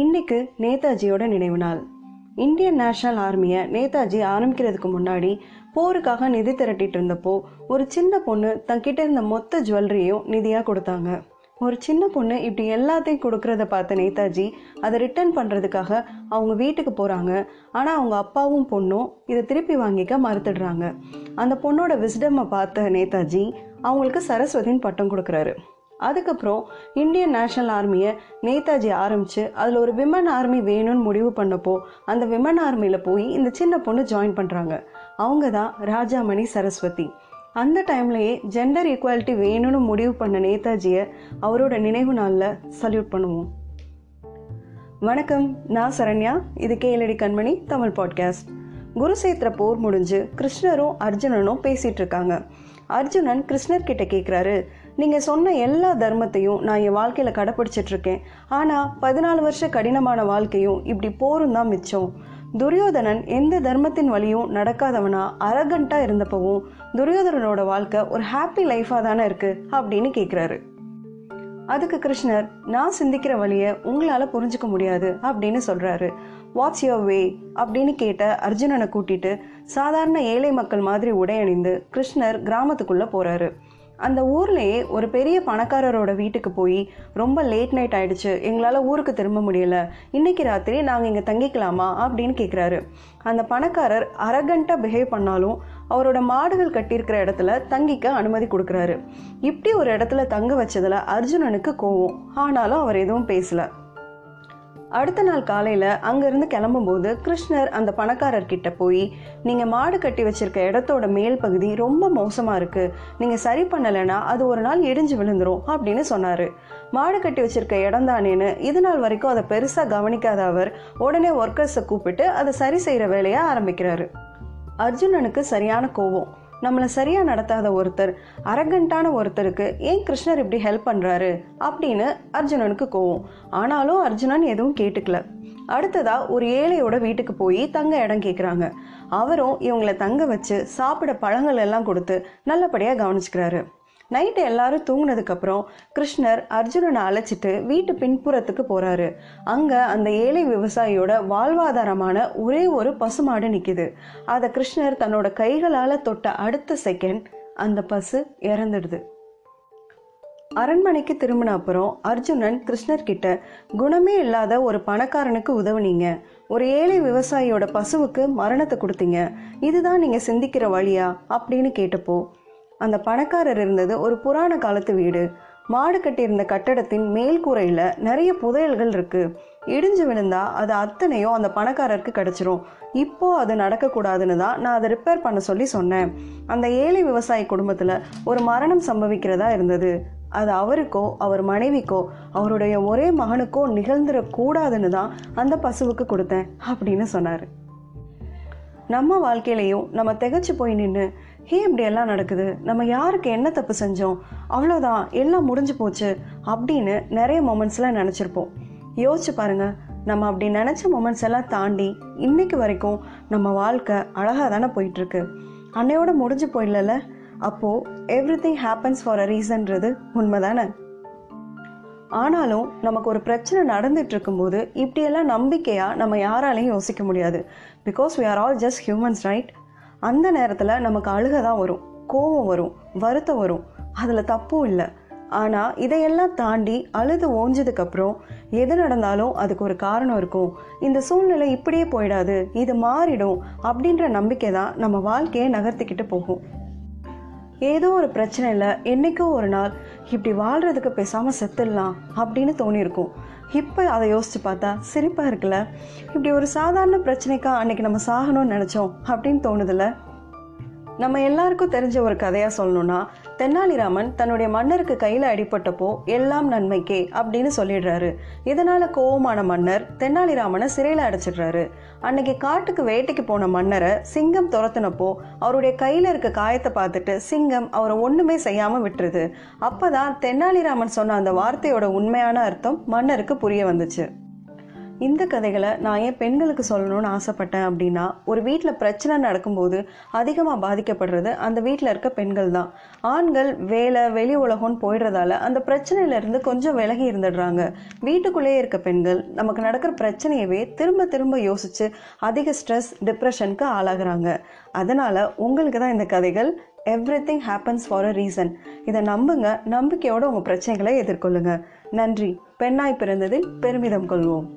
இன்னைக்கு நேதாஜியோட நினைவு நாள். இந்தியன் நேஷனல் ஆர்மியை நேதாஜி ஆரம்பிக்கிறதுக்கு முன்னாடி போருக்காக நிதி திரட்டிட்டு இருந்தப்போ ஒரு சின்ன பொண்ணு தங்கிட்ட இருந்த மொத்த ஜுவல்லரியையும் நிதியாக கொடுத்தாங்க. ஒரு சின்ன பொண்ணு இப்படி எல்லாத்தையும் கொடுக்கறத பார்த்த நேதாஜி அதை ரிட்டர்ன் பண்ணுறதுக்காக அவங்க வீட்டுக்கு போகிறாங்க ஆனால் அவங்க அப்பாவும் பொண்ணும் இதை திருப்பி வாங்கிக்க மறுத்துடுறாங்க. அந்த பொண்ணோட விஸ்டம்மை பார்த்த நேதாஜி அவங்களுக்கு சரஸ்வதின்னு பட்டம் கொடுக்குறாரு. அதுக்கப்புறம் இந்தியன் நேஷனல் ஆர்மியை நேதாஜி ஆரம்பித்து அதில் ஒரு விமன் ஆர்மி வேணும்னு முடிவு பண்ணப்போ அந்த விமன் ஆர்மியில் போய் இந்த சின்ன பொண்ணு ஜாயின் பண்ணுறாங்க அவங்க தான் ராஜாமணி சரஸ்வதி. அந்த டைம்லேயே ஜெண்டர் ஈக்குவாலிட்டி வேணும்னு முடிவு பண்ண நேதாஜியை அவரோட நினைவு நாளில் சல்யூட் பண்ணுவோம். வணக்கம் நான் சரண்யா. இது கேளடி கண்மணி தமிழ் பாட்காஸ்ட் குருசேத்திர போர் முடிஞ்சு கிருஷ்ணரும் அர்ஜுனனும் பேசிகிட்டு இருக்காங்க. அர்ஜுனன் கிருஷ்ணர்கிட்ட கேட்குறாரு நீங்கள் சொன்ன எல்லா தர்மத்தையும் நான் என் வாழ்க்கையில் கடைப்பிடிச்சிட்டு இருக்கேன் ஆனால் பதினாலு வருஷ கடினமான வாழ்க்கையும் இப்படி போரும் தான் மிச்சம். துரியோதனன் எந்த தர்மத்தின் வழியும் நடக்காதவனா அரகண்டா இருந்தப்பவும் துரியோதனனோட வாழ்க்கை ஒரு ஹாப்பி லைஃபாக தானே இருக்கு அப்படின்னு கேட்குறாரு அதுக்கு கிருஷ்ணர் நான் சிந்திக்கிற வழியை உங்களால் புரிஞ்சுக்க முடியாது அப்படின்னு சொல்கிறாரு வாட்ஸ் யோர் வே அப்படின்னு கேட்ட அர்ஜுனனை கூட்டிட்டு சாதாரண ஏழை மக்கள் மாதிரி உடையணிந்து கிருஷ்ணர் கிராமத்துக்குள்ளே போகிறாரு அந்த ஊர்லேயே ஒரு பெரிய பணக்காரரோட வீட்டுக்கு போய் ரொம்ப லேட் நைட் ஆயிடுச்சு. எங்களால் ஊருக்கு திரும்ப முடியல. இன்னைக்கு ராத்திரி நாங்கள் இங்கே தங்கிக்கலாமா அப்படின்னு கேட்குறாரு அந்த பணக்காரர் அரகண்ட்டாக பிஹேவ் பண்ணாலும் அவரோட மாடுகள் கட்டியிருக்கிற இடத்துல தங்கிக்க அனுமதி கொடுக்குறாரு. இப்படி ஒரு இடத்துல தங்க வச்சதில் அர்ஜுனனுக்கு கோவம். ஆனாலும் அவர் எதுவும் பேசல. அடுத்த நாள் காலையில் அங்கேருந்து கிளம்பும்போது கிருஷ்ணர் அந்த பணக்காரர்கிட்ட போய் நீங்கள் மாடு கட்டி வச்சிருக்க இடத்தோட மேல் பகுதி ரொம்ப மோசமாக இருக்குது நீங்கள் சரி பண்ணலைன்னா அது ஒரு நாள் இடிஞ்சு விழுந்துரும் அப்படின்னு சொன்னார். மாடு கட்டி வச்சிருக்க இடம் தானேன்னு இது நாள் வரைக்கும் அதை பெருசாக கவனிக்காத அவர் உடனே ஒர்க்கர்ஸை கூப்பிட்டு அதை சரி செய்கிற வேலையை ஆரம்பிக்கிறாரு. அர்ஜுனனுக்கு சரியான கோவம் நம்மளை சரியாக நடத்தாத ஒருத்தர் அரகண்டான ஒருத்தருக்கு ஏன் கிருஷ்ணர் இப்படி ஹெல்ப் பண்ணுறாரு அப்படின்னு அர்ஜுனனுக்கு கோவம். ஆனாலும் அர்ஜுனன் எதுவும் கேட்டுக்கல. அடுத்ததா ஒரு ஏழையோட வீட்டுக்கு போய் தங்க இடம் கேட்குறாங்க அவரும் இவங்களை தங்க வச்சு சாப்பிட பழங்கள் எல்லாம் கொடுத்து நல்லபடியாக கவனிச்சுக்கிறாரு. நைட்டு எல்லாரும் தூங்கினதுக்கப்புறம் கிருஷ்ணர் அர்ஜுனனை அழைச்சிட்டு வீட்டு பின்புறத்துக்கு போகிறாரு அங்கே அந்த ஏழை விவசாயியோட வாழ்வாதாரமான ஒரே ஒரு பசுமாடு நிற்கிது அதை கிருஷ்ணர் தன்னோட கைகளால் தொட்ட அடுத்த செகண்ட் அந்த பசு இறந்துடுது. அரண்மனைக்கு திரும்பின அப்புறம் அர்ஜுனன் கிருஷ்ணர்கிட்ட குணமே இல்லாத ஒரு பணக்காரனுக்கு உதவுனீங்க. ஒரு ஏழை விவசாயியோட பசுவுக்கு மரணத்தை கொடுத்தீங்க. இதுதான் நீங்கள் சிந்திக்கிற வழியா? அப்படின்னு கேட்டப்போ அந்த பணக்காரர் இருந்தது ஒரு புராண காலத்து வீடு. மாடு கட்டியிருந்த கட்டடத்தின் மேல் கூரையில் நிறைய புதையல்கள் இருக்கு. இடிஞ்சு விழுந்தா அது அத்தனையும் அந்த பணக்காரருக்கு கிடச்சிரும். இப்போ அது நடக்கக்கூடாதுன்னு தான் நான் அதை ரிப்பேர் பண்ண சொல்லி சொன்னேன். அந்த ஏழை விவசாய குடும்பத்தில் ஒரு மரணம் சம்பவிக்கிறதா இருந்தது. அது அவருக்கோ அவர் மனைவிக்கோ அவருடைய ஒரே மகனுக்கோ நிகழ்ந்துடக்கூடாதுன்னு தான் அந்த பசுவுக்கு கொடுத்தேன் அப்படின்னு சொன்னார். நம்ம வாழ்க்கையிலையும் நம்ம திகச்சு போய் நின்று ஏன் இப்படி எல்லாம் நடக்குது? நம்ம யாருக்கு என்ன தப்பு செஞ்சோம்? அவ்வளோதான் எல்லாம் முடிஞ்சு போச்சு அப்படின்னு நிறைய மொமெண்ட்ஸில் நினச்சிருப்போம். யோசிச்சு பாருங்க நம்ம அப்படி நினச்ச மொமெண்ட்ஸ் எல்லாம் தாண்டி இன்னைக்கு வரைக்கும் நம்ம வாழ்க்கை அழகாக தானே போயிட்டுருக்கு. அன்னையோட முடிஞ்சு போயிடல அப்போது everything happens for a ரீசன்றது உண்மை தானே ஆனாலும் நமக்கு ஒரு பிரச்சனை நடந்துட்டு இருக்கும்போது இப்படியெல்லாம் நம்பிக்கையாக நம்ம யாராலையும் யோசிக்க முடியாது. Because we are all just humans right அந்த நேரத்தில் நமக்கு அழுக தான் வரும் கோபம் வரும் வருத்தம் வரும். அதில் தப்பும் இல்லை. ஆனால் இதையெல்லாம் தாண்டி அழுது ஓஞ்சதுக்கப்புறம் எது நடந்தாலும் அதுக்கு ஒரு காரணம் இருக்கும். இந்த சூழ்நிலை இப்படியே போயிடாது இது மாறிடும் அப்படின்ற நம்பிக்கை தான் நம்ம வாழ்க்கையை நகர்த்திக்கிட்டு போகும். ஏதோ ஒரு பிரச்சனை இல்லை என்றைக்கோ ஒரு நாள் இப்படி வாழ்கிறதுக்கு பேசாமல் செத்துடலாம் அப்படின்னு தோணியிருக்கும். இப்போ அதை யோசித்து பார்த்தா சிரிப்பாக இருக்குல்ல? இப்படி ஒரு சாதாரண பிரச்சனைக்கா அன்னைக்கு நம்ம சாகணும்னு நினச்சோம் அப்படின்னு தோணுதில்ல? நம்ம எல்லாருக்கும் தெரிஞ்ச ஒரு கதையாக சொல்லணும்னா தென்னாலிராமன் தன்னுடைய மன்னருக்கு கையில் அடிபட்டப்போ எல்லாம் நன்மைக்கே அப்படின்னு சொல்லிடுறாரு. இதனால கோவமான மன்னர் தென்னாலிராமனை சிறையில் அடைச்சிடுறாரு. அன்னைக்கு காட்டுக்கு வேட்டைக்கு போன மன்னரை சிங்கம் துரத்துனப்போ அவருடைய கையில் இருக்க காயத்தை பார்த்துட்டு சிங்கம் அவரை ஒன்றுமே செய்யாமல் விட்டுருது. அப்பதான் தென்னாலிராமன் சொன்ன அந்த வார்த்தையோட உண்மையான அர்த்தம் மன்னருக்கு புரிய வந்துச்சு. இந்த கதைகளை நான் ஏன் பெண்களுக்கு சொல்லணும்னு ஆசைப்பட்டேன் அப்படின்னா ஒரு வீட்டில் பிரச்சனை நடக்கும்போது அதிகமாக பாதிக்கப்படுறது அந்த வீட்டில் இருக்க பெண்கள் தான். ஆண்கள் வேலை வெளி உலகம்னு போயிடுறதால அந்த பிரச்சனையிலேருந்து கொஞ்சம் விலகி இருந்துடுறாங்க. வீட்டுக்குள்ளேயே இருக்க பெண்கள் நமக்கு நடக்கிற பிரச்சனையவே திரும்ப திரும்ப யோசித்து அதிக ஸ்ட்ரெஸ் டிப்ரெஷனுக்கு ஆளாகிறாங்க. அதனால் உங்களுக்கு தான் இந்த கதைகள் everything happens for a reason இதை நம்புங்க நம்பிக்கையோடு உங்கள் பிரச்சனைகளை எதிர்கொள்ளுங்க. நன்றி. பெண்ணாய் பிறந்ததில் பெருமிதம் கொள்வோம்.